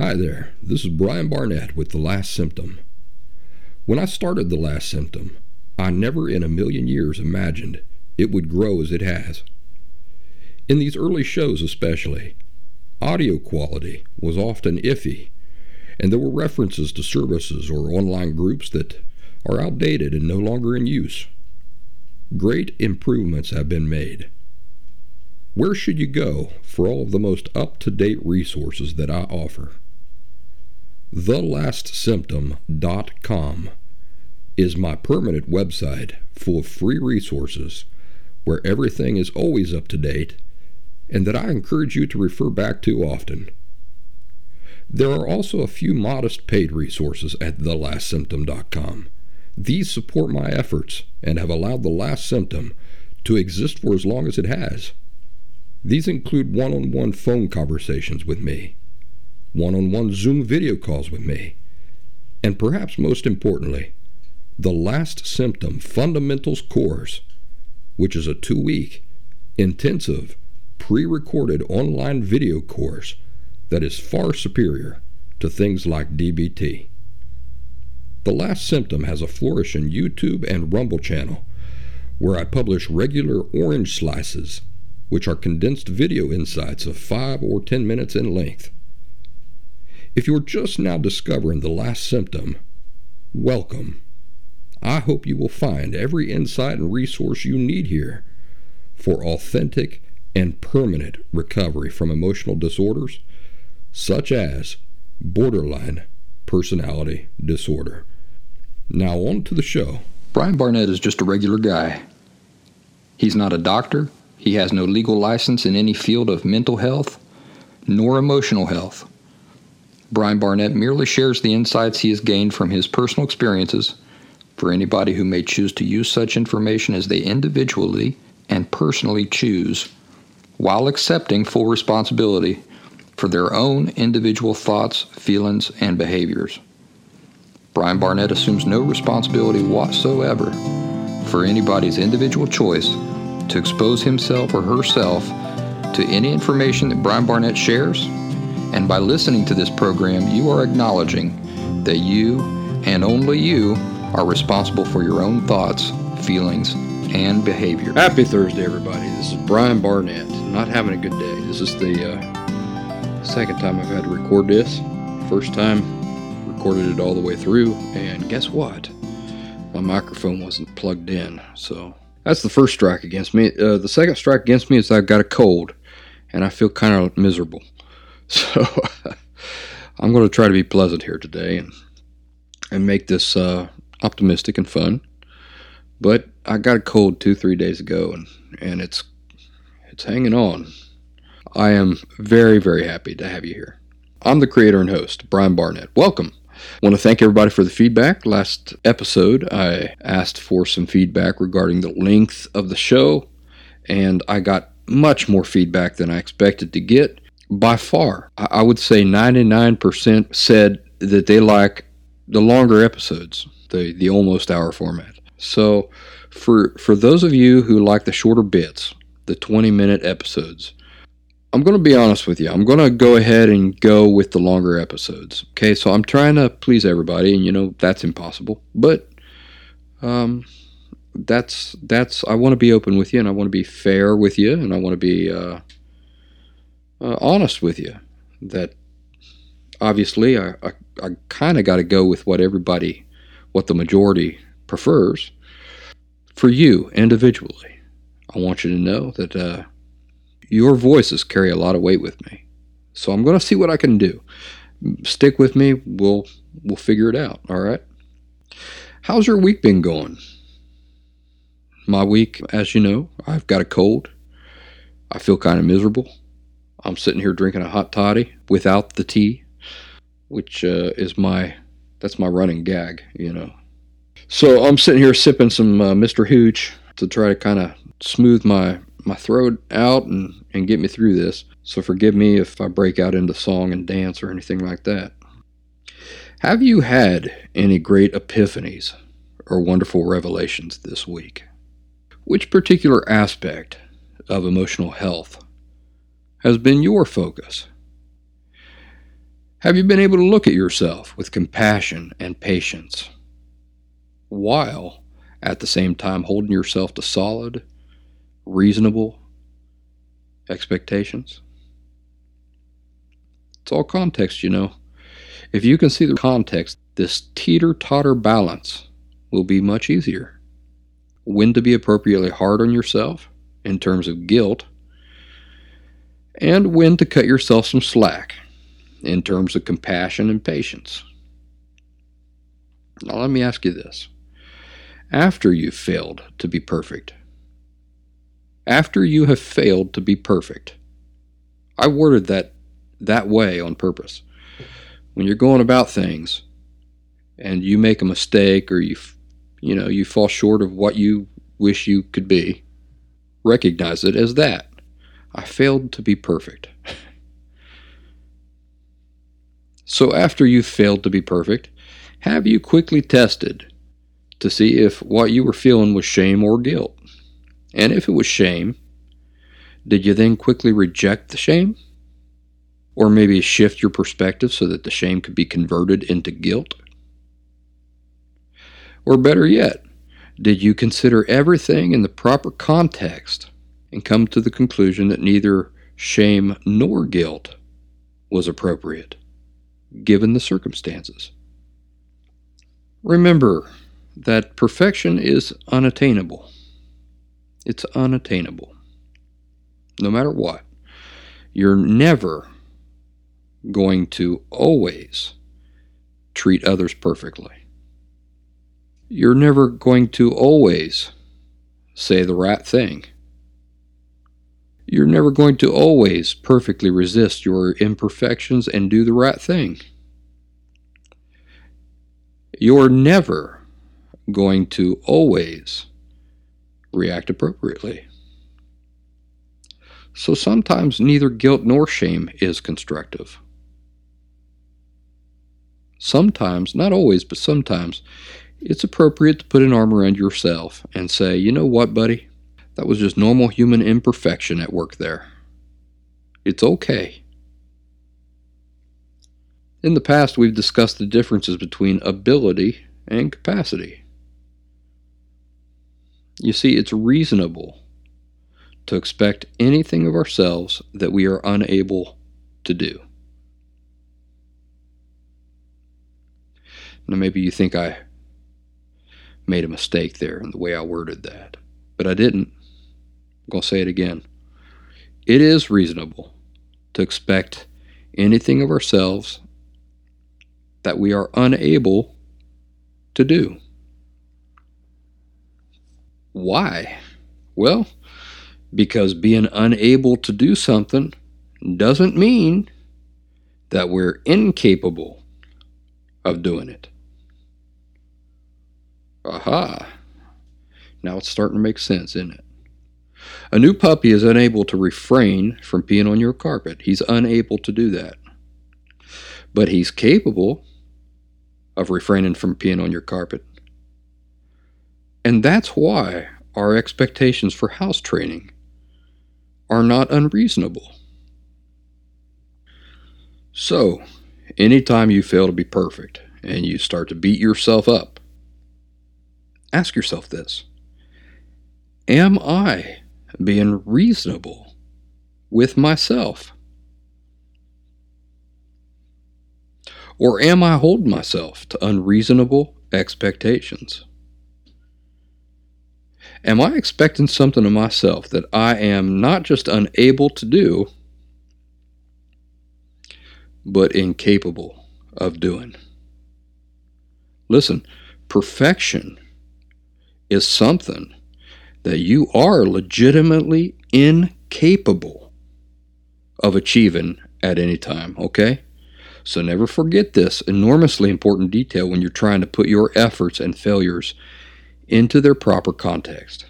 Hi there, this is Brian Barnett with The Last Symptom. When I started The Last Symptom, I never in a million years imagined it would grow as it has. In these early shows, especially, audio quality was often iffy, and there were references to services or online groups that are outdated and no longer in use. Great improvements have been made. Where should you go for all of the most up to date resources that I offer? TheLastSymptom.com is my permanent website full of free resources where everything is always up to date and that I encourage you to refer back to often. There are also a few modest paid resources at TheLastSymptom.com. These support my efforts and have allowed The Last Symptom to exist for as long as it has. These include one on one phone conversations with me one on one Zoom video calls with me. And perhaps most importantly, the Last Symptom Fundamentals course, which is a two week, intensive, pre recorded online video course that is far superior to things like DBT. The Last Symptom has a flourishing YouTube and Rumble channel where I publish regular orange slices, which are condensed video insights of 5 or 10 minutes in length. If you're just now discovering the last symptom, welcome. I hope you will find every insight and resource you need here for authentic and permanent recovery from emotional disorders such as borderline personality disorder. Now, on to the show. Brian Barnett is just a regular guy. He's not a doctor, he has no legal license in any field of mental health nor emotional health. Brian Barnett merely shares the insights he has gained from his personal experiences for anybody who may choose to use such information as they individually and personally choose, while accepting full responsibility for their own individual thoughts, feelings, and behaviors. Brian Barnett assumes no responsibility whatsoever for anybody's individual choice to expose himself or herself to any information that Brian Barnett shares and by listening to this program, you are acknowledging that you and only you are responsible for your own thoughts, feelings, and behavior. Happy Thursday, everybody. This is Brian Barnett. Not having a good day. This is the uh, second time I've had to record this. First time, recorded it all the way through, and guess what? My microphone wasn't plugged in, so that's the first strike against me. Uh, the second strike against me is I've got a cold, and I feel kind of miserable. So I'm going to try to be pleasant here today and and make this uh, optimistic and fun. But I got a cold two three days ago and and it's it's hanging on. I am very very happy to have you here. I'm the creator and host Brian Barnett. Welcome. I want to thank everybody for the feedback. Last episode, I asked for some feedback regarding the length of the show, and I got much more feedback than I expected to get by far. I would say 99% said that they like the longer episodes, the, the almost hour format. So for for those of you who like the shorter bits, the 20 minute episodes, I'm going to be honest with you. I'm going to go ahead and go with the longer episodes. Okay, so I'm trying to please everybody, and you know that's impossible. But um, that's that's I want to be open with you, and I want to be fair with you, and I want to be uh, uh, honest with you that obviously I, I, I kind of got to go with what everybody, what the majority prefers. For you individually, I want you to know that uh, your voices carry a lot of weight with me. So I'm going to see what I can do. Stick with me. We'll we'll figure it out. All right. How's your week been going? My week, as you know, I've got a cold. I feel kind of miserable. I'm sitting here drinking a hot toddy without the tea, which uh, is my that's my running gag, you know. So I'm sitting here sipping some uh, Mr. Hooch to try to kind of smooth my my throat out and and get me through this. So forgive me if I break out into song and dance or anything like that. Have you had any great epiphanies or wonderful revelations this week? Which particular aspect of emotional health has been your focus? Have you been able to look at yourself with compassion and patience while at the same time holding yourself to solid, reasonable expectations? It's all context, you know. If you can see the context, this teeter totter balance will be much easier. When to be appropriately hard on yourself in terms of guilt, and when to cut yourself some slack in terms of compassion and patience. Now, let me ask you this. After you've failed to be perfect, after you have failed to be perfect, I worded that that way on purpose. When you're going about things and you make a mistake or you you know, you fall short of what you wish you could be, recognize it as that. I failed to be perfect. So after you've failed to be perfect, have you quickly tested to see if what you were feeling was shame or guilt? And if it was shame, did you then quickly reject the shame? Or maybe shift your perspective so that the shame could be converted into guilt? Or better yet, did you consider everything in the proper context and come to the conclusion that neither shame nor guilt was appropriate? given the circumstances. Remember that perfection is unattainable. It's unattainable. No matter what, you're never going to always treat others perfectly. You're never going to always say the right thing. You're never going to always perfectly resist your imperfections and do the right thing. You're never going to always react appropriately. So sometimes neither guilt nor shame is constructive. Sometimes, not always, but sometimes, it's appropriate to put an arm around yourself and say, you know what, buddy? That was just normal human imperfection at work there. It's okay. In the past, we've discussed the differences between ability and capacity. You see, it's reasonable to expect anything of ourselves that we are unable to do. Now, maybe you think I made a mistake there in the way I worded that, but I didn't. I'm going to say it again. It is reasonable to expect anything of ourselves that we are unable to do. Why? Well, because being unable to do something doesn't mean that we're incapable of doing it. Aha. Now it's starting to make sense, isn't it? A new puppy is unable to refrain from peeing on your carpet. He's unable to do that. But he's capable of refraining from peeing on your carpet. And that's why our expectations for house training are not unreasonable. So, anytime you fail to be perfect and you start to beat yourself up, ask yourself this Am I being reasonable with myself? Or am I holding myself to unreasonable expectations? Am I expecting something of myself that I am not just unable to do, but incapable of doing? Listen, perfection is something that you are legitimately incapable of achieving at any time, okay? So never forget this enormously important detail when you're trying to put your efforts and failures into their proper context.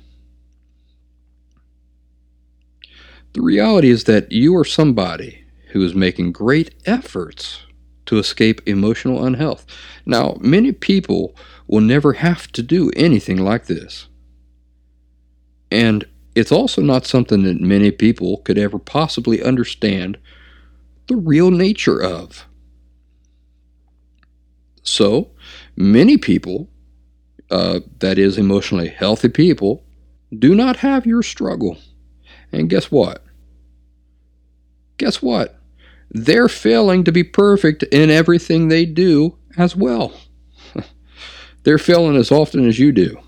The reality is that you are somebody who is making great efforts to escape emotional unhealth. Now, many people will never have to do anything like this. And it's also not something that many people could ever possibly understand the real nature of. So, many people, uh, that is, emotionally healthy people, do not have your struggle. And guess what? Guess what? They're failing to be perfect in everything they do as well. They're failing as often as you do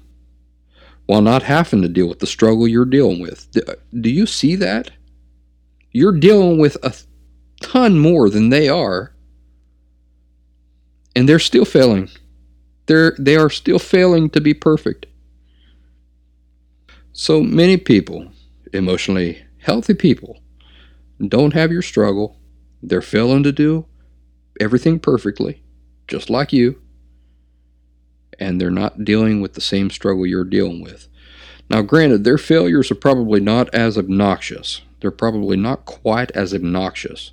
while not having to deal with the struggle you're dealing with. Do you see that? You're dealing with a ton more than they are, and they're still failing. They're, they are still failing to be perfect. So many people, emotionally healthy people, don't have your struggle. They're failing to do everything perfectly, just like you and they're not dealing with the same struggle you're dealing with. Now, granted, their failures are probably not as obnoxious. They're probably not quite as obnoxious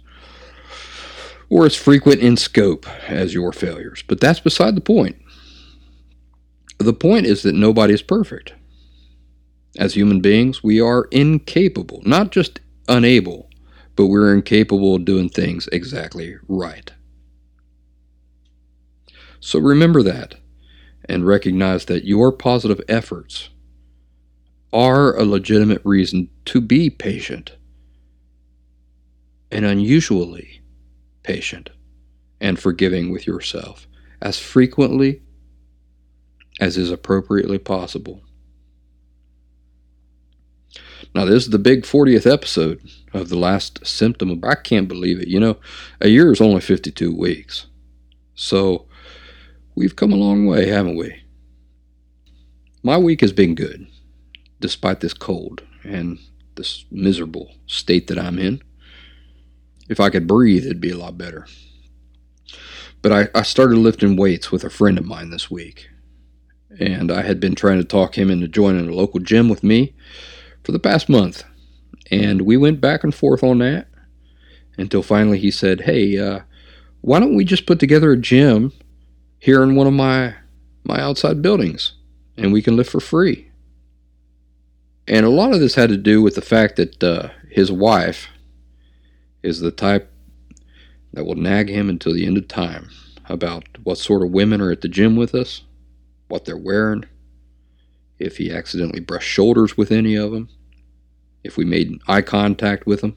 or as frequent in scope as your failures, but that's beside the point. The point is that nobody is perfect. As human beings, we are incapable, not just unable, but we're incapable of doing things exactly right. So remember that and recognize that your positive efforts are a legitimate reason to be patient and unusually patient and forgiving with yourself as frequently as is appropriately possible. Now, this is the big 40th episode of the last symptom. I can't believe it. You know, a year is only 52 weeks. So, We've come a long way, haven't we? My week has been good, despite this cold and this miserable state that I'm in. If I could breathe, it'd be a lot better. But I, I started lifting weights with a friend of mine this week. And I had been trying to talk him into joining a local gym with me for the past month. And we went back and forth on that until finally he said, Hey, uh, why don't we just put together a gym here in one of my my outside buildings and we can live for free. And a lot of this had to do with the fact that uh, his wife is the type that will nag him until the end of time about what sort of women are at the gym with us, what they're wearing, if he accidentally brushed shoulders with any of them, if we made eye contact with them,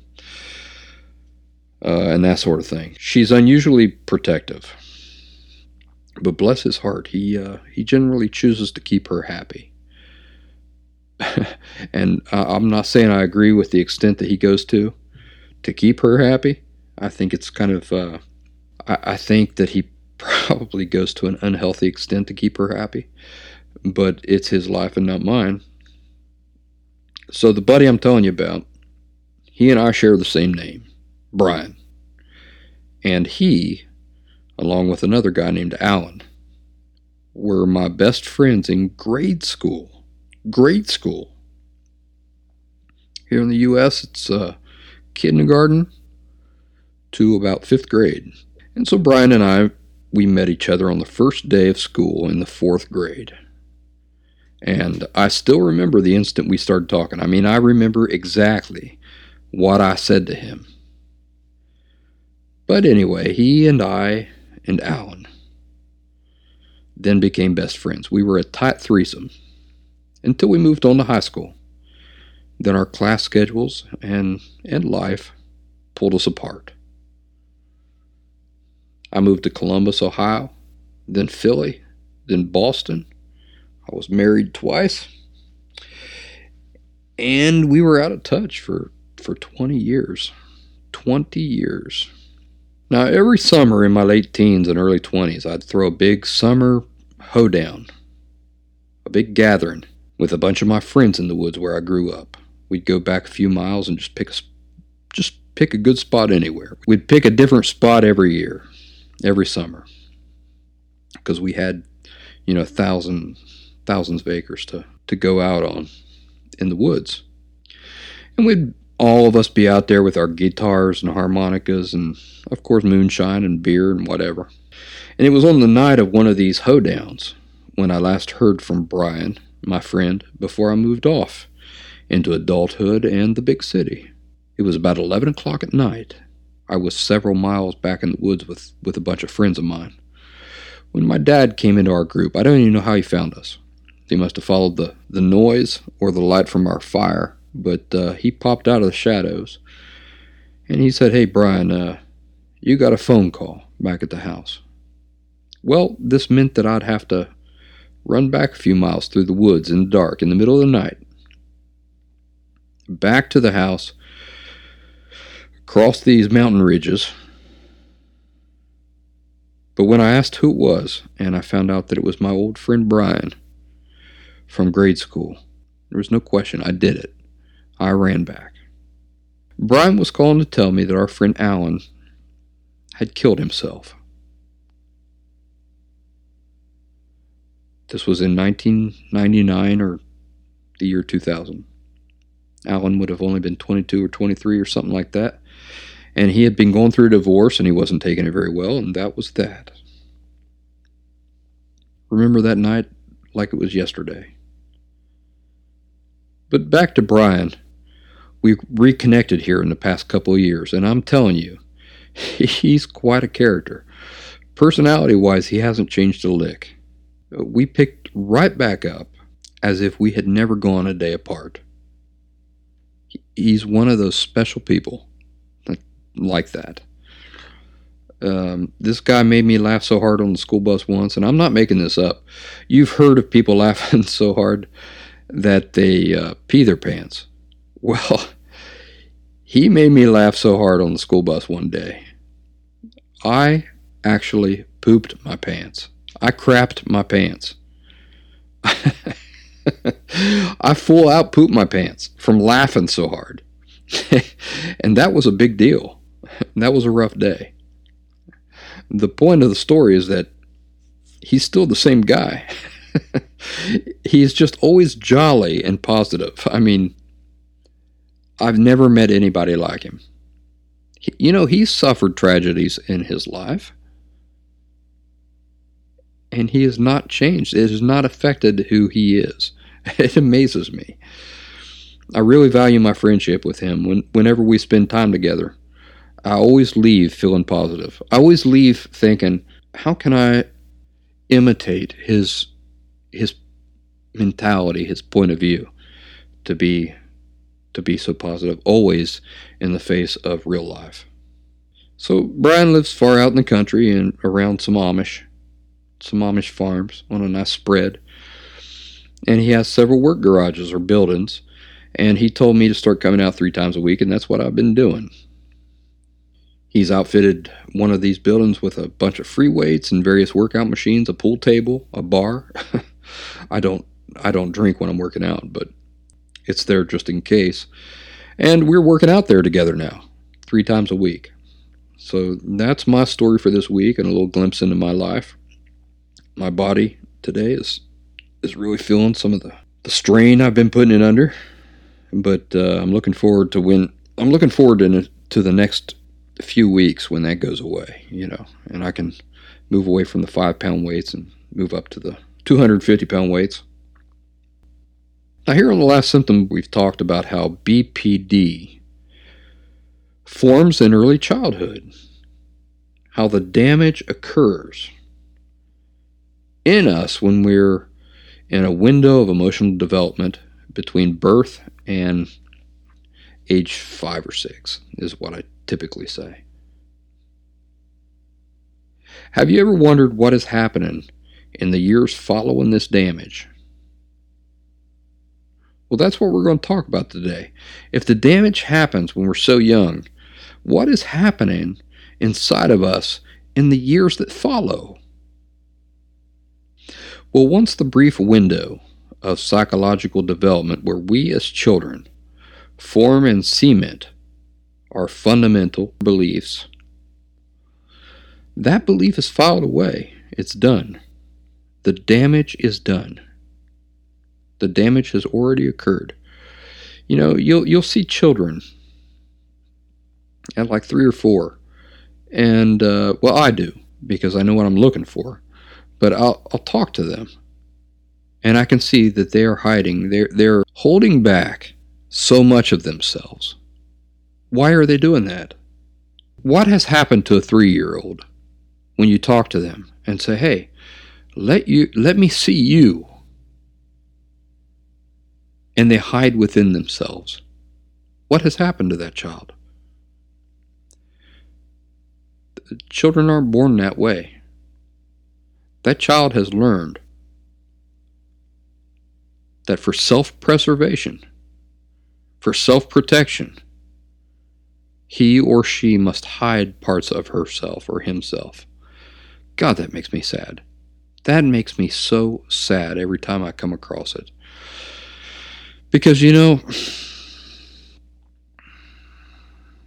uh, and that sort of thing. She's unusually protective but bless his heart, he uh, he generally chooses to keep her happy. and I'm not saying I agree with the extent that he goes to to keep her happy. I think it's kind of uh, I, I think that he probably goes to an unhealthy extent to keep her happy, but it's his life and not mine. So the buddy I'm telling you about, he and I share the same name, Brian, and he along with another guy named Alan, were my best friends in grade school. Grade school. Here in the U.S., it's uh, kindergarten to about fifth grade. And so Brian and I, we met each other on the first day of school in the fourth grade. And I still remember the instant we started talking. I mean, I remember exactly what I said to him. But anyway, he and I and Alan. Then became best friends. We were a tight threesome until we moved on to high school. Then our class schedules and, and life pulled us apart. I moved to Columbus, Ohio, then Philly, then Boston. I was married twice. And we were out of touch for, for 20 years. 20 years. Now, every summer in my late teens and early 20s, I'd throw a big summer hoedown, a big gathering with a bunch of my friends in the woods where I grew up. We'd go back a few miles and just pick a just pick a good spot anywhere. We'd pick a different spot every year, every summer, because we had, you know, thousands thousands of acres to to go out on in the woods, and we'd all of us be out there with our guitars and harmonicas and, of course, moonshine and beer and whatever. And it was on the night of one of these hoedowns when I last heard from Brian, my friend, before I moved off into adulthood and the big city. It was about 11 o'clock at night. I was several miles back in the woods with, with a bunch of friends of mine. When my dad came into our group, I don't even know how he found us. He must have followed the, the noise or the light from our fire, but uh, he popped out of the shadows and he said, Hey, Brian, uh, you got a phone call back at the house. Well, this meant that I'd have to run back a few miles through the woods in the dark in the middle of the night, back to the house, across these mountain ridges. But when I asked who it was, and I found out that it was my old friend Brian from grade school, there was no question. I did it. I ran back. Brian was calling to tell me that our friend Alan had killed himself. This was in 1999 or the year 2000. Alan would have only been 22 or 23 or something like that. And he had been going through a divorce and he wasn't taking it very well, and that was that. Remember that night like it was yesterday. But back to Brian. We reconnected here in the past couple of years, and I'm telling you, he's quite a character. Personality wise, he hasn't changed a lick. We picked right back up as if we had never gone a day apart. He's one of those special people like that. Um, this guy made me laugh so hard on the school bus once, and I'm not making this up. You've heard of people laughing so hard that they uh, pee their pants. Well, he made me laugh so hard on the school bus one day. I actually pooped my pants. I crapped my pants. I full out pooped my pants from laughing so hard. and that was a big deal. That was a rough day. The point of the story is that he's still the same guy. he's just always jolly and positive. I mean, I've never met anybody like him. He, you know, he's suffered tragedies in his life, and he has not changed. It has not affected who he is. It amazes me. I really value my friendship with him. When, whenever we spend time together, I always leave feeling positive. I always leave thinking, how can I imitate his his mentality, his point of view, to be to be so positive, always in the face of real life. So Brian lives far out in the country and around some Amish, some Amish farms on a nice spread, and he has several work garages or buildings. And he told me to start coming out three times a week, and that's what I've been doing. He's outfitted one of these buildings with a bunch of free weights and various workout machines, a pool table, a bar. I don't I don't drink when I'm working out, but it's there just in case. And we're working out there together now, three times a week. So that's my story for this week and a little glimpse into my life. My body today is is really feeling some of the, the strain I've been putting it under. But uh, I'm looking forward to when I'm looking forward to, to the next few weeks when that goes away, you know, and I can move away from the five pound weights and move up to the 250 pound weights. Now, here on the last symptom, we've talked about how BPD forms in early childhood, how the damage occurs in us when we're in a window of emotional development between birth and age five or six, is what I typically say. Have you ever wondered what is happening in the years following this damage? Well, that's what we're going to talk about today. If the damage happens when we're so young, what is happening inside of us in the years that follow? Well, once the brief window of psychological development where we as children form and cement our fundamental beliefs, that belief is filed away. It's done. The damage is done. The damage has already occurred. You know, you'll you'll see children at like three or four, and uh, well, I do because I know what I'm looking for. But I'll I'll talk to them, and I can see that they are hiding. They're they're holding back so much of themselves. Why are they doing that? What has happened to a three year old when you talk to them and say, "Hey, let you let me see you." And they hide within themselves. What has happened to that child? Children aren't born that way. That child has learned that for self preservation, for self protection, he or she must hide parts of herself or himself. God, that makes me sad. That makes me so sad every time I come across it. Because, you know,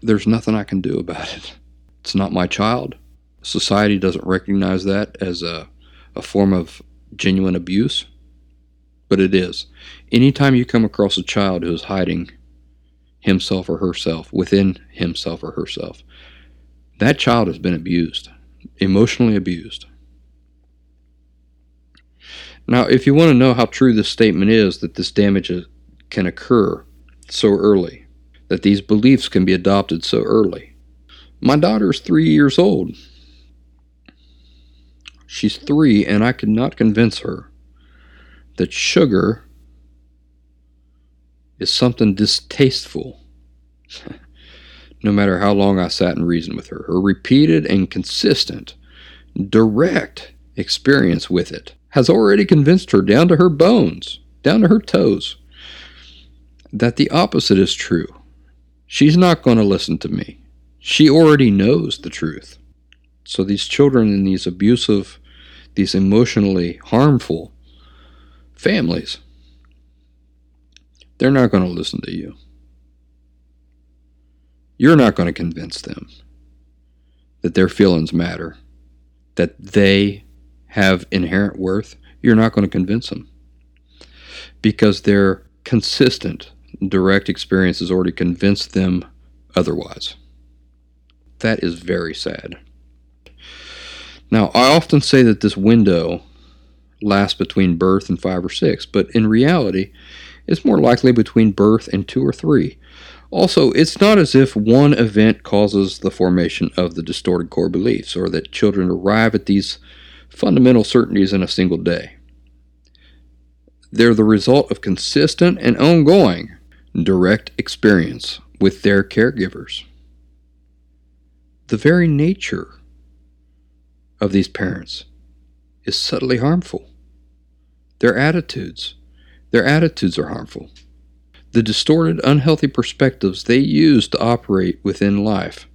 there's nothing I can do about it. It's not my child. Society doesn't recognize that as a, a form of genuine abuse but it is. Anytime you come across a child who is hiding himself or herself within himself or herself, that child has been abused, emotionally abused. Now, if you want to know how true this statement is that this damage can occur so early, that these beliefs can be adopted so early, my daughter is three years old. She's three, and I could not convince her that sugar is something distasteful. no matter how long I sat and reasoned with her, her repeated and consistent, direct experience with it has already convinced her down to her bones, down to her toes, that the opposite is true. She's not going to listen to me. She already knows the truth. So these children in these abusive, these emotionally harmful families. They're not going to listen to you. You're not going to convince them that their feelings matter, that they have inherent worth. You're not going to convince them because their consistent, direct experience has already convinced them otherwise. That is very sad. Now, I often say that this window lasts between birth and five or six, but in reality, it's more likely between birth and two or three. Also, it's not as if one event causes the formation of the distorted core beliefs or that children arrive at these fundamental certainties in a single day. They're the result of consistent and ongoing direct experience with their caregivers. The very nature of these parents is subtly harmful. Their attitudes, their attitudes are harmful. The distorted, unhealthy perspectives they use to operate within life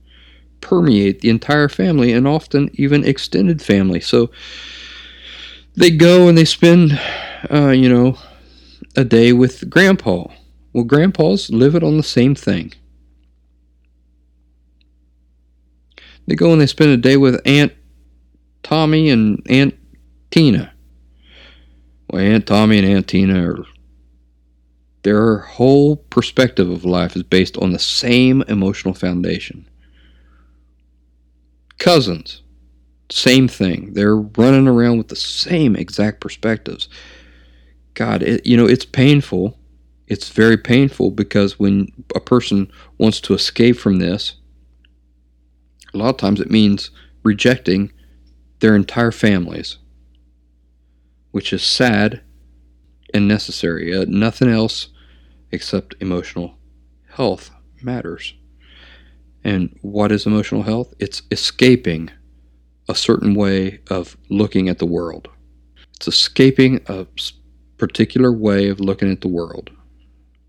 permeate the entire family and often even extended family. So they go and they spend, uh, you know, a day with grandpa. Well, grandpas live it on the same thing. They go and they spend a day with Aunt Tommy and Aunt Tina. Well, Aunt Tommy and Aunt Tina are their whole perspective of life is based on the same emotional foundation. Cousins, same thing. They're running around with the same exact perspectives. God, it, you know, it's painful. It's very painful because when a person wants to escape from this, a lot of times it means rejecting their entire families which is sad and necessary. Uh, nothing else except emotional health matters. And what is emotional health? It's escaping a certain way of looking at the world. It's escaping a particular way of looking at the world.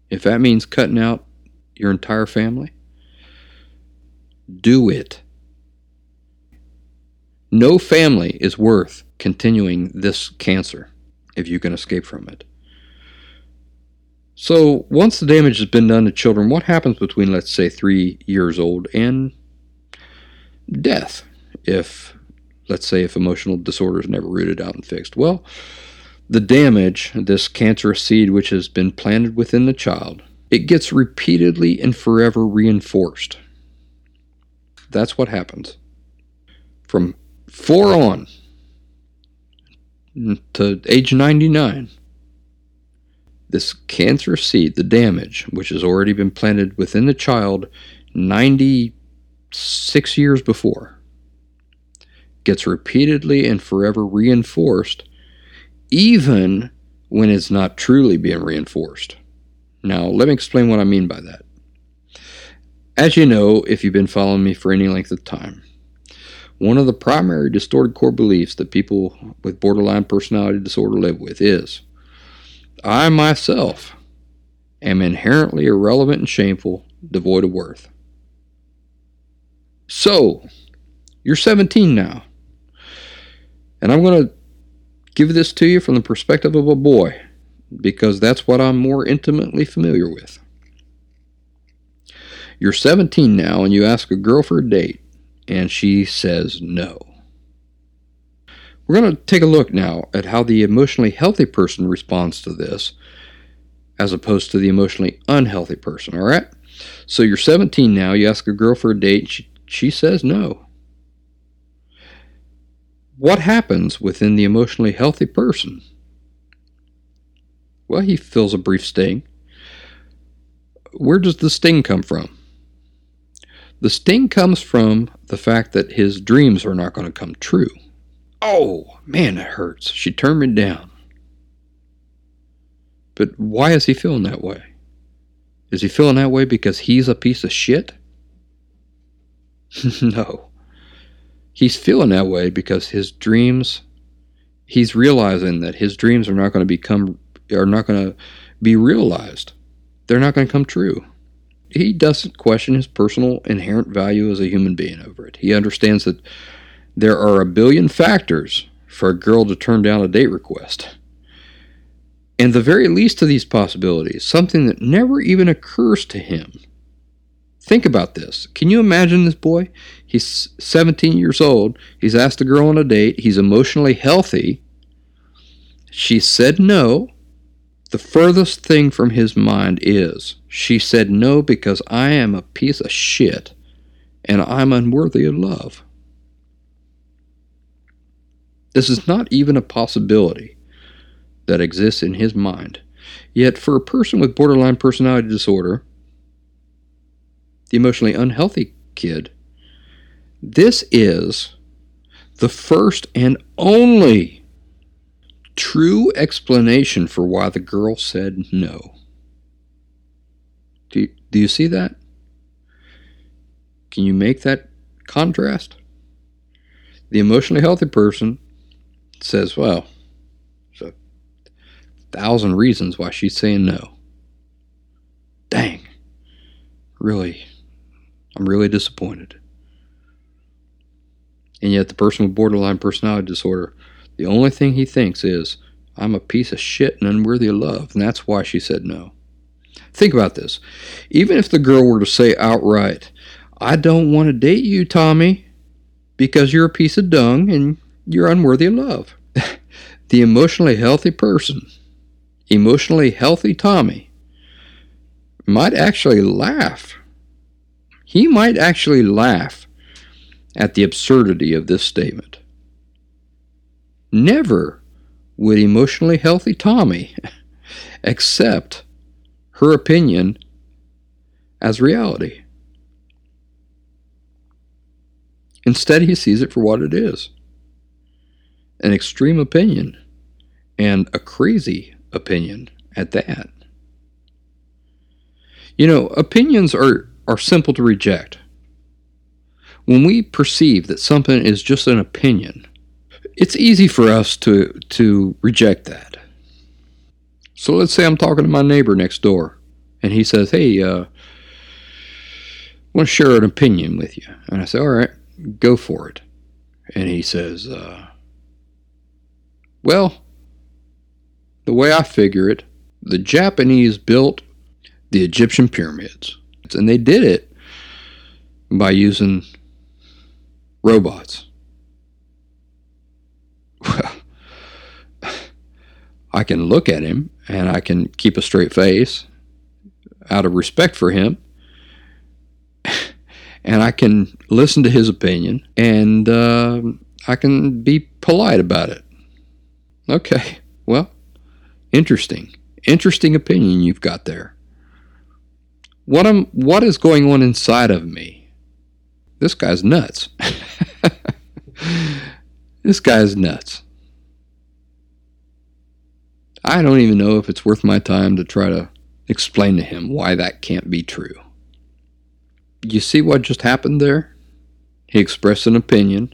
If that means cutting out your entire family, do it. No family is worth continuing this cancer if you can escape from it. So, once the damage has been done to children, what happens between, let's say, three years old and death? If, let's say, if emotional disorder is never rooted out and fixed? Well, the damage, this cancerous seed which has been planted within the child, it gets repeatedly and forever reinforced. That's what happens. From four on, to age 99. This cancerous seed, the damage, which has already been planted within the child 96 years before, gets repeatedly and forever reinforced, even when it's not truly being reinforced. Now, let me explain what I mean by that. As you know, if you've been following me for any length of time, one of the primary distorted core beliefs that people with borderline personality disorder live with is I myself am inherently irrelevant and shameful, devoid of worth. So, you're 17 now. And I'm going to give this to you from the perspective of a boy because that's what I'm more intimately familiar with. You're 17 now and you ask a girl for a date and she says no. We're going to take a look now at how the emotionally healthy person responds to this as opposed to the emotionally unhealthy person, all right? So you're 17 now, you ask a girl for a date, she, she says no. What happens within the emotionally healthy person? Well, he feels a brief sting. Where does the sting come from? The sting comes from the fact that his dreams are not going to come true. Oh, man, it hurts. She turned me down. But why is he feeling that way? Is he feeling that way because he's a piece of shit? no. He's feeling that way because his dreams, he's realizing that his dreams are not going to become are not going to be realized. They're not going to come true. He doesn't question his personal inherent value as a human being over it. He understands that there are a billion factors for a girl to turn down a date request. And the very least of these possibilities, something that never even occurs to him. Think about this. Can you imagine this boy? He's 17 years old. He's asked a girl on a date. He's emotionally healthy. She said no. The furthest thing from his mind is she said no because I am a piece of shit and I'm unworthy of love. This is not even a possibility that exists in his mind. Yet, for a person with borderline personality disorder, the emotionally unhealthy kid, this is the first and only true explanation for why the girl said no. Do you, do you see that? Can you make that contrast? The emotionally healthy person says, well, there's a thousand reasons why she's saying no. Dang. Really, I'm really disappointed. And yet, the person with borderline personality disorder the only thing he thinks is, I'm a piece of shit and unworthy of love, and that's why she said no. Think about this. Even if the girl were to say outright, I don't want to date you, Tommy, because you're a piece of dung and you're unworthy of love. the emotionally healthy person, emotionally healthy Tommy, might actually laugh. He might actually laugh at the absurdity of this statement. Never would emotionally healthy Tommy accept her opinion as reality. Instead, he sees it for what it is an extreme opinion, and a crazy opinion at that. You know, opinions are, are simple to reject. When we perceive that something is just an opinion, it's easy for us to to reject that. So let's say I'm talking to my neighbor next door, and he says, "Hey, uh, I want to share an opinion with you," and I say, "All right, go for it." And he says, uh, "Well, the way I figure it, the Japanese built the Egyptian pyramids, and they did it by using robots." well, I can look at him and I can keep a straight face out of respect for him. And I can listen to his opinion and uh, I can be polite about it. Okay, well, interesting. Interesting opinion you've got there. What am what is going on inside of me? This guy's nuts. this guy's nuts. I don't even know if it's worth my time to try to explain to him why that can't be true. You see what just happened there? He expressed an opinion,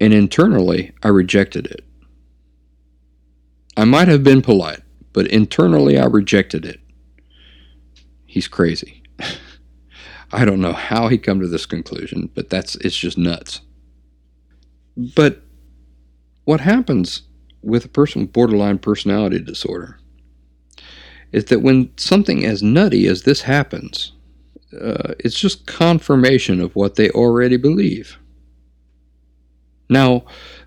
and internally I rejected it. I might have been polite, but internally I rejected it. He's crazy. I don't know how he come to this conclusion, but that's it's just nuts. But what happens with a person with borderline personality disorder is that when something as nutty as this happens, uh, it's just confirmation of what they already believe. Now,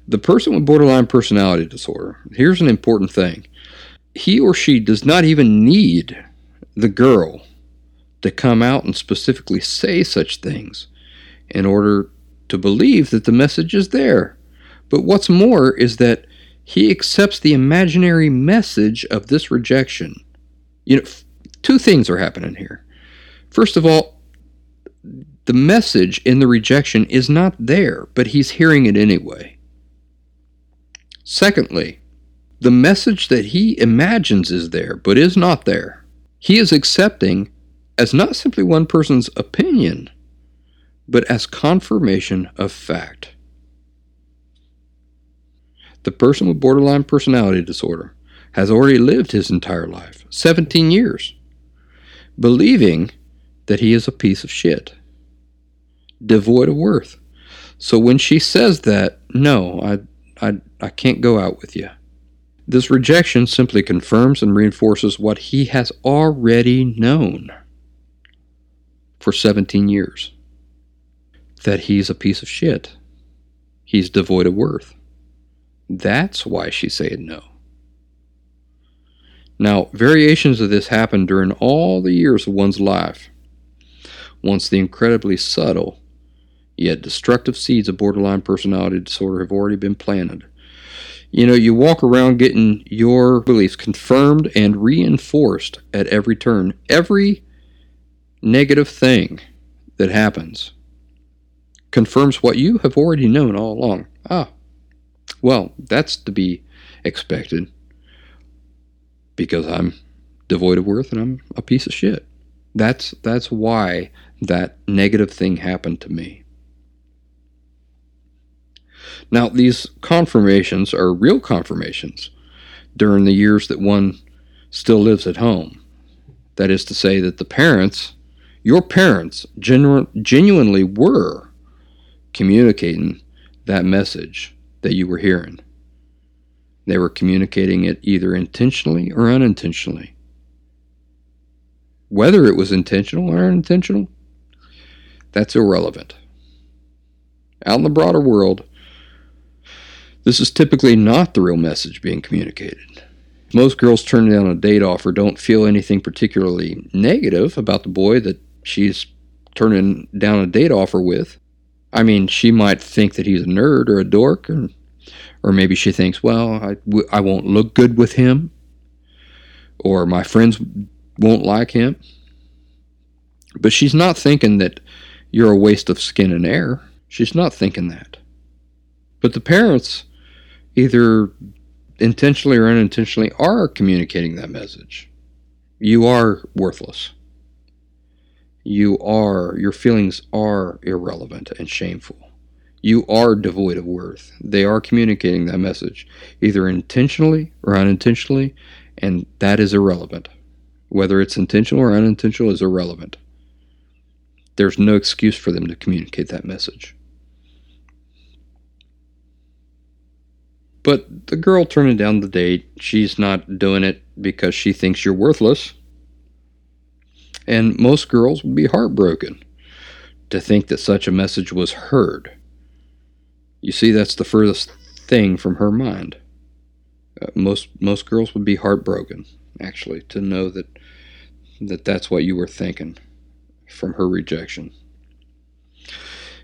the person with borderline personality disorder, here's an important thing. He or she does not even need the girl to come out and specifically say such things in order to believe that the message is there. But what's more is that he accepts the imaginary message of this rejection. You know, two things are happening here. First of all, the message in the rejection is not there, but he's hearing it anyway. Secondly, the message that he imagines is there, but is not there, he is accepting as not simply one person's opinion, but as confirmation of fact. The person with borderline personality disorder has already lived his entire life, 17 years, believing that he is a piece of shit, devoid of worth. So when she says that, no, I, I, I can't go out with you. This rejection simply confirms and reinforces what he has already known for 17 years that he's a piece of shit. He's devoid of worth. That's why she said no. Now, variations of this happen during all the years of one's life. Once the incredibly subtle, yet destructive seeds of borderline personality disorder have already been planted. You know, you walk around getting your beliefs confirmed and reinforced at every turn. Every negative thing that happens confirms what you have already known all along. Ah, well, that's to be expected because I'm devoid of worth and I'm a piece of shit. That's that's why that negative thing happened to me. Now, these confirmations are real confirmations during the years that one still lives at home. That is to say, that the parents your parents genu- genuinely were communicating that message that you were hearing. They were communicating it either intentionally or unintentionally. Whether it was intentional or unintentional, that's irrelevant. Out in the broader world, this is typically not the real message being communicated. Most girls turning down a date offer don't feel anything particularly negative about the boy that she's turning down a date offer with. I mean, she might think that he's a nerd or a dork, or, or maybe she thinks, well, I, I won't look good with him, or my friends won't like him. But she's not thinking that you're a waste of skin and air. She's not thinking that. But the parents, either intentionally or unintentionally, are communicating that message. You are worthless you are, your feelings are irrelevant and shameful. You are devoid of worth. They are communicating that message, either intentionally or unintentionally, and that is irrelevant. Whether it's intentional or unintentional is irrelevant. There's no excuse for them to communicate that message. But the girl turning down the date, she's not doing it because she thinks you're worthless. And most girls would be heartbroken to think that such a message was heard. You see, that's the furthest thing from her mind. Uh, most most girls would be heartbroken, actually, to know that that that's what you were thinking from her rejection.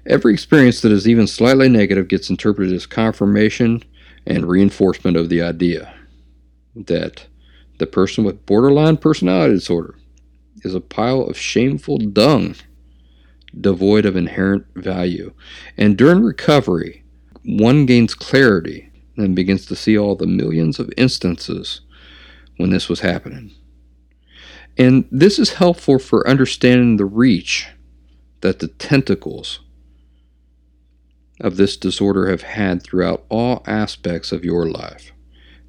Every experience that is even slightly negative gets interpreted as confirmation and reinforcement of the idea that the person with borderline personality disorder is a pile of shameful dung, devoid of inherent value. And during recovery, one gains clarity and begins to see all the millions of instances when this was happening. And this is helpful for understanding the reach that the tentacles of this disorder have had throughout all aspects of your life.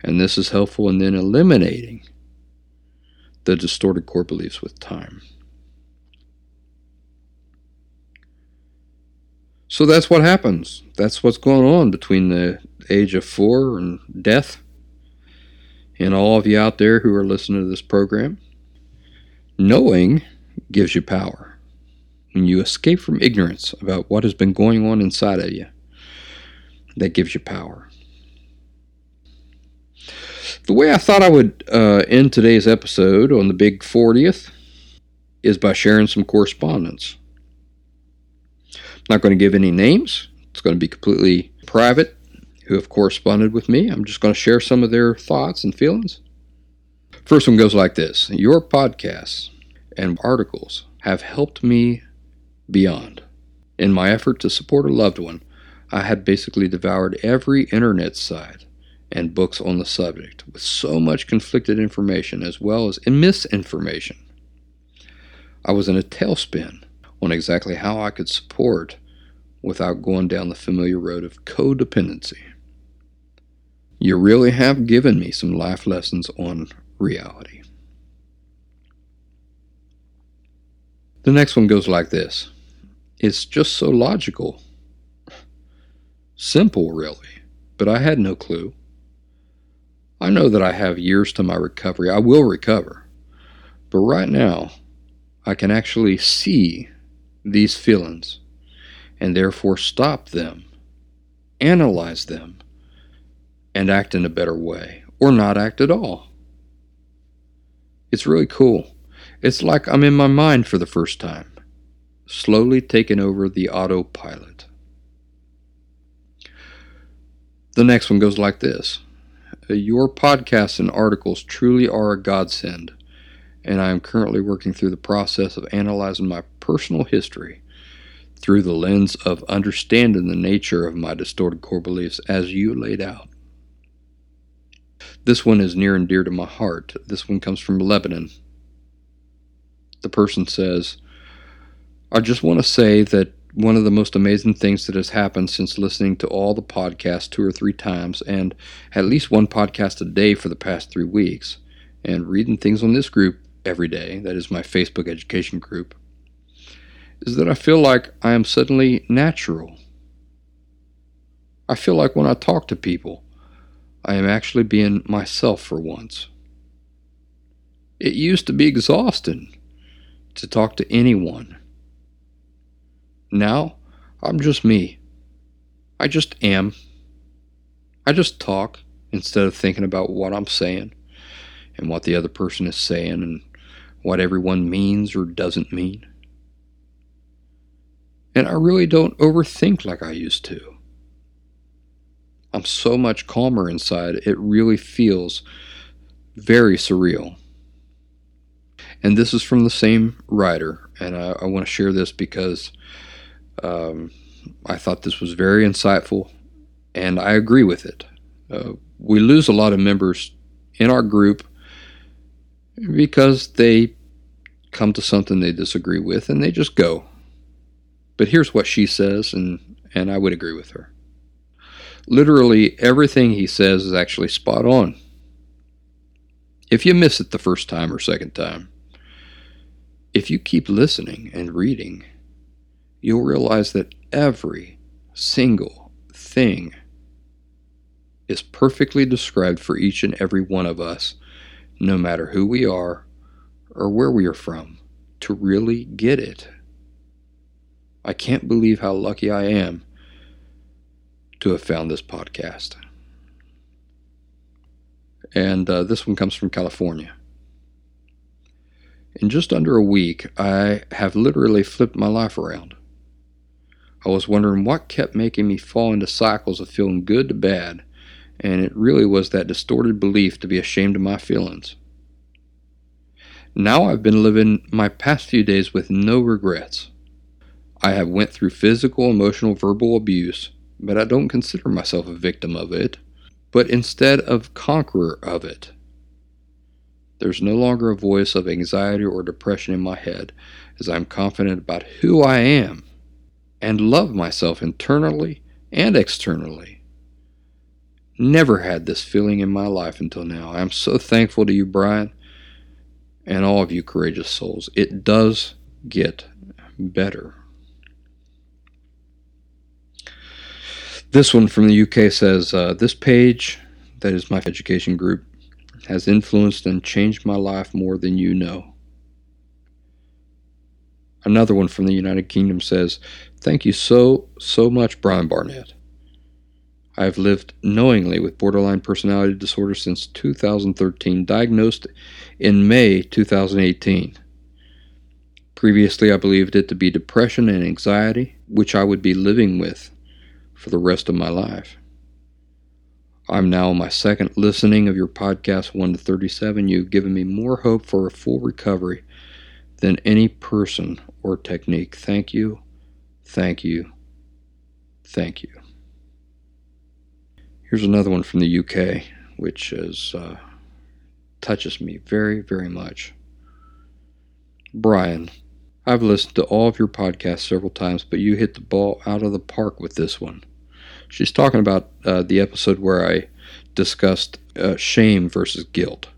And this is helpful in then eliminating the distorted core beliefs with time. So that's what happens. That's what's going on between the age of four and death. And all of you out there who are listening to this program, knowing gives you power. When you escape from ignorance about what has been going on inside of you, that gives you power. The way I thought I would uh, end today's episode on the big 40th is by sharing some correspondence. I'm not going to give any names, it's going to be completely private who have corresponded with me. I'm just going to share some of their thoughts and feelings. First one goes like this Your podcasts and articles have helped me beyond. In my effort to support a loved one, I had basically devoured every internet site and books on the subject with so much conflicted information as well as misinformation. I was in a tailspin on exactly how I could support without going down the familiar road of codependency. You really have given me some life lessons on reality. The next one goes like this It's just so logical. Simple, really, but I had no clue. I know that I have years to my recovery. I will recover. But right now, I can actually see these feelings and therefore stop them, analyze them, and act in a better way, or not act at all. It's really cool. It's like I'm in my mind for the first time, slowly taking over the autopilot. The next one goes like this uh, Your podcasts and articles truly are a godsend, and I am currently working through the process of analyzing my personal history through the lens of understanding the nature of my distorted core beliefs as you laid out. This one is near and dear to my heart. This one comes from Lebanon. The person says, I just want to say that one of the most amazing things that has happened since listening to all the podcasts two or three times and at least one podcast a day for the past three weeks and reading things on this group every day, that is my Facebook education group, is that I feel like I am suddenly natural. I feel like when I talk to people, I am actually being myself for once. It used to be exhausting to talk to anyone. Now, I'm just me. I just am. I just talk instead of thinking about what I'm saying and what the other person is saying and what everyone means or doesn't mean. And I really don't overthink like I used to. I'm so much calmer inside. It really feels very surreal. And this is from the same writer. And I, I want to share this because um, I thought this was very insightful and I agree with it. Uh, we lose a lot of members in our group because they come to something they disagree with and they just go. But here's what she says, and, and I would agree with her. Literally everything he says is actually spot on. If you miss it the first time or second time, if you keep listening and reading, you'll realize that every single thing is perfectly described for each and every one of us, no matter who we are or where we are from, to really get it. I can't believe how lucky I am to have found this podcast. And uh, this one comes from California. In just under a week, I have literally flipped my life around. I was wondering what kept making me fall into cycles of feeling good to bad, and it really was that distorted belief to be ashamed of my feelings. Now I've been living my past few days with no regrets. I have went through physical, emotional, verbal abuse, but I don't consider myself a victim of it, but instead of conqueror of it. There's no longer a voice of anxiety or depression in my head as I'm confident about who I am and love myself internally and externally. Never had this feeling in my life until now. I'm so thankful to you, Brian, and all of you courageous souls. It does get better. This one from the UK says uh, This page, that is my education group, has influenced and changed my life more than you know. Another one from the United Kingdom says, Thank you so, so much, Brian Barnett. I have lived knowingly with borderline personality disorder since 2013, diagnosed in May 2018. Previously, I believed it to be depression and anxiety, which I would be living with for the rest of my life. I'm now on my second listening of your podcast 1 to 37. You've given me more hope for a full recovery than any person or technique. Thank you, thank you, thank you. Here's another one from the UK, which is, uh, touches me very, very much. Brian, I've listened to all of your podcasts several times, but you hit the ball out of the park with this one. She's talking about uh, the episode where I discussed uh, shame versus guilt.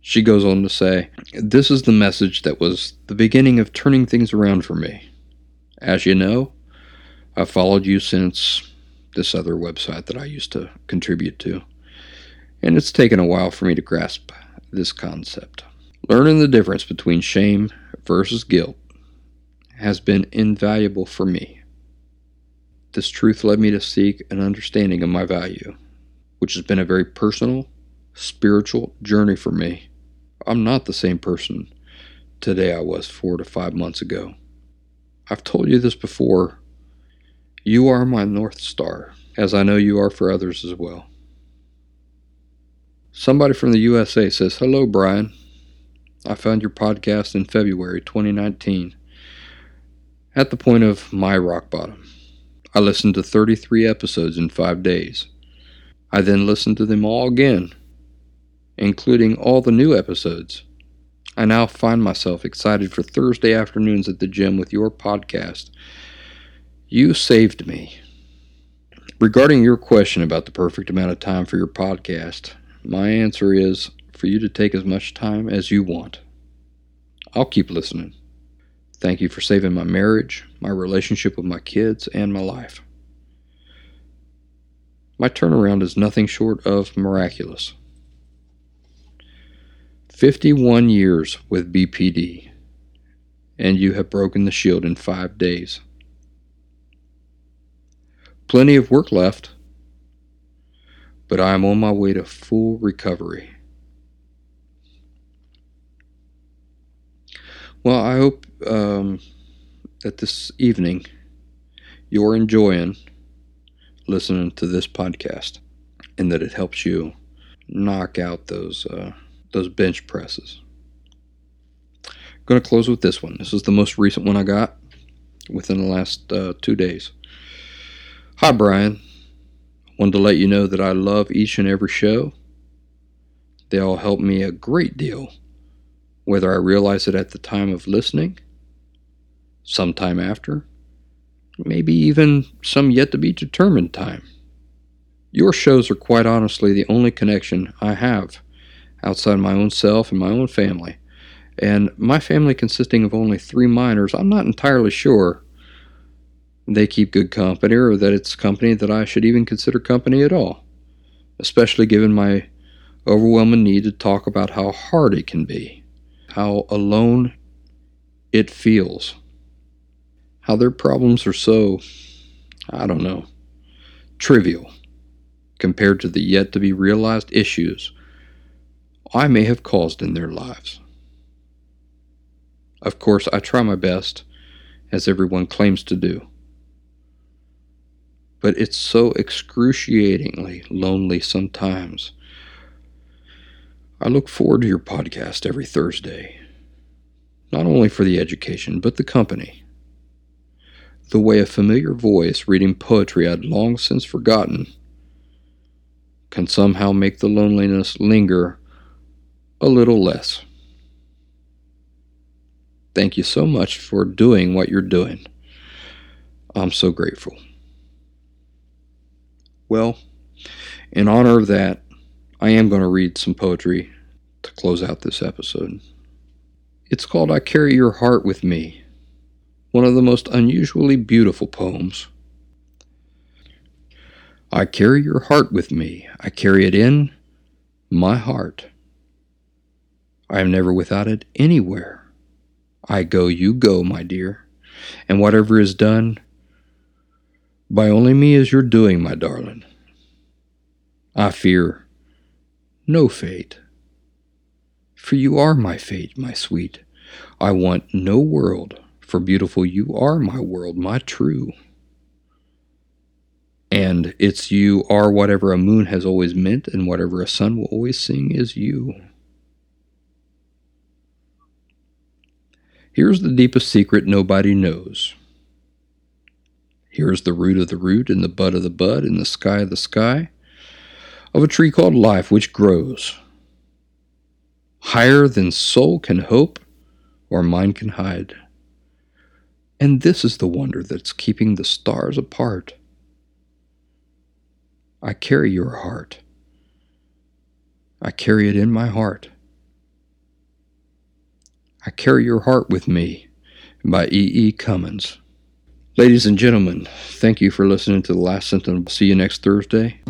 She goes on to say, This is the message that was the beginning of turning things around for me. As you know, I've followed you since this other website that I used to contribute to, and it's taken a while for me to grasp this concept. Learning the difference between shame versus guilt has been invaluable for me. This truth led me to seek an understanding of my value, which has been a very personal, spiritual journey for me I'm not the same person today I was four to five months ago. I've told you this before. You are my North Star, as I know you are for others as well. Somebody from the USA says, Hello, Brian. I found your podcast in February 2019 at the point of my rock bottom. I listened to 33 episodes in five days. I then listened to them all again including all the new episodes. I now find myself excited for Thursday afternoons at the gym with your podcast. You saved me. Regarding your question about the perfect amount of time for your podcast, my answer is for you to take as much time as you want. I'll keep listening. Thank you for saving my marriage, my relationship with my kids, and my life. My turnaround is nothing short of miraculous. 51 years with BPD, and you have broken the shield in five days. Plenty of work left, but I am on my way to full recovery. Well, I hope um, that this evening you're enjoying listening to this podcast and that it helps you knock out those. Uh, those bench presses. I'm going to close with this one. This is the most recent one I got within the last uh, two days. Hi, Brian. Wanted to let you know that I love each and every show. They all help me a great deal, whether I realize it at the time of listening, sometime after, maybe even some yet to be determined time. Your shows are quite honestly the only connection I have outside my own self and my own family. And my family consisting of only three minors, I'm not entirely sure they keep good company or that it's company that I should even consider company at all, especially given my overwhelming need to talk about how hard it can be, how alone it feels, how their problems are so, I don't know, trivial compared to the yet to be realized issues I may have caused in their lives. Of course, I try my best, as everyone claims to do. But it's so excruciatingly lonely sometimes. I look forward to your podcast every Thursday, not only for the education, but the company. the way a familiar voice reading poetry I'd long since forgotten can somehow make the loneliness linger a little less. Thank you so much for doing what you're doing. I'm so grateful. Well, in honor of that, I am going to read some poetry to close out this episode. It's called I Carry Your Heart with Me, one of the most unusually beautiful poems. I carry your heart with me. I carry it in my heart. I am never without it anywhere. I go, you go, my dear. And whatever is done, by only me is your doing, my darling. I fear no fate, for you are my fate, my sweet. I want no world, for beautiful you are my world, my true. And it's you are whatever a moon has always meant, and whatever a sun will always sing is you. Here's the deepest secret nobody knows. Here's the root of the root, and the bud of the bud, and the sky of the sky, of a tree called life which grows higher than soul can hope or mind can hide. And this is the wonder that's keeping the stars apart. I carry your heart. I carry it in my heart. I Carry Your Heart with Me by E. E. Cummings. Ladies and gentlemen, thank you for listening to the Last Symptom. See you next Thursday.